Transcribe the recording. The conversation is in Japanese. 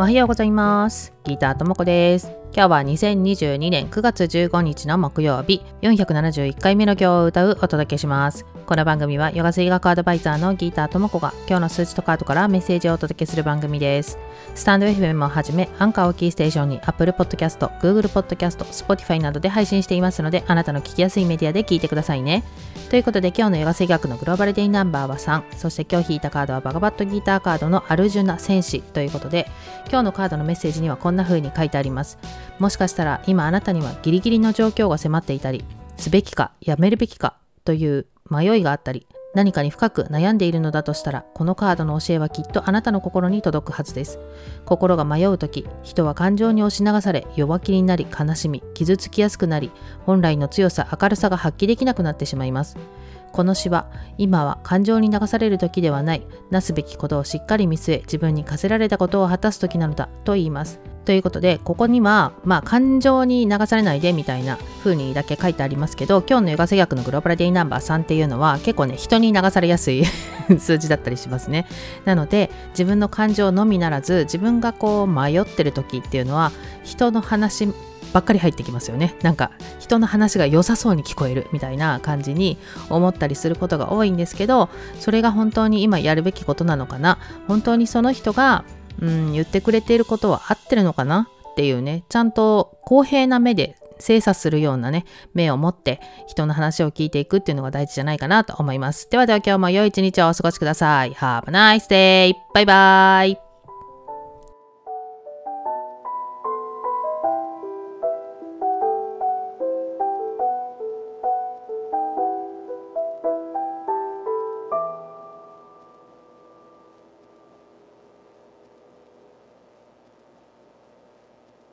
おはようございます。ギターともこです。今日は2022年9月15日の木曜日、471回目の今日を歌うお届けします。この番組はヨガ水学アドバイザーのギターともこが今日の数値とカードからメッセージをお届けする番組です。スタンド FM をはじめ、アンカーをキーステーションに Apple Podcast、Google Podcast、Spotify などで配信していますので、あなたの聞きやすいメディアで聞いてくださいね。ということで今日のヨガ水学のグローバルデイナンバーは3そして今日引いたカードはバガバットギーターカードのアルジュナ戦士ということで今日のカードのメッセージにはこんな風に書いてありますもしかしたら今あなたにはギリギリの状況が迫っていたりすべきかやめるべきかという迷いがあったり何かに深く悩んでいるのだとしたらこのカードの教えはきっとあなたの心に届くはずです。心が迷う時人は感情に押し流され弱気になり悲しみ傷つきやすくなり本来の強さ明るさが発揮できなくなってしまいます。この詩は今は感情に流される時ではない。なすべきことをしっかり見据え自分に課せられたことを果たす時なのだと言います。ということでここにはまあ感情に流されないでみたいな風にだけ書いてありますけど今日のヨガ製薬のグローバルデイナンバー3っていうのは結構ね人に流されやすい数字だったりしますね。なので自分の感情のみならず自分がこう迷ってる時っていうのは人の話ばっかり入ってきますよね。なんか人の話が良さそうに聞こえるみたいな感じに思ったりすることが多いんですけどそれが本当に今やるべきことなのかな。本当にその人が、うん、言ってくれていることは合ってるのかな？っていうねちゃんと公平な目で精査するようなね目を持って人の話を聞いていくっていうのが大事じゃないかなと思います。ではでは今日も良い一日をお過ごしください。Have a nice day! バイバイ。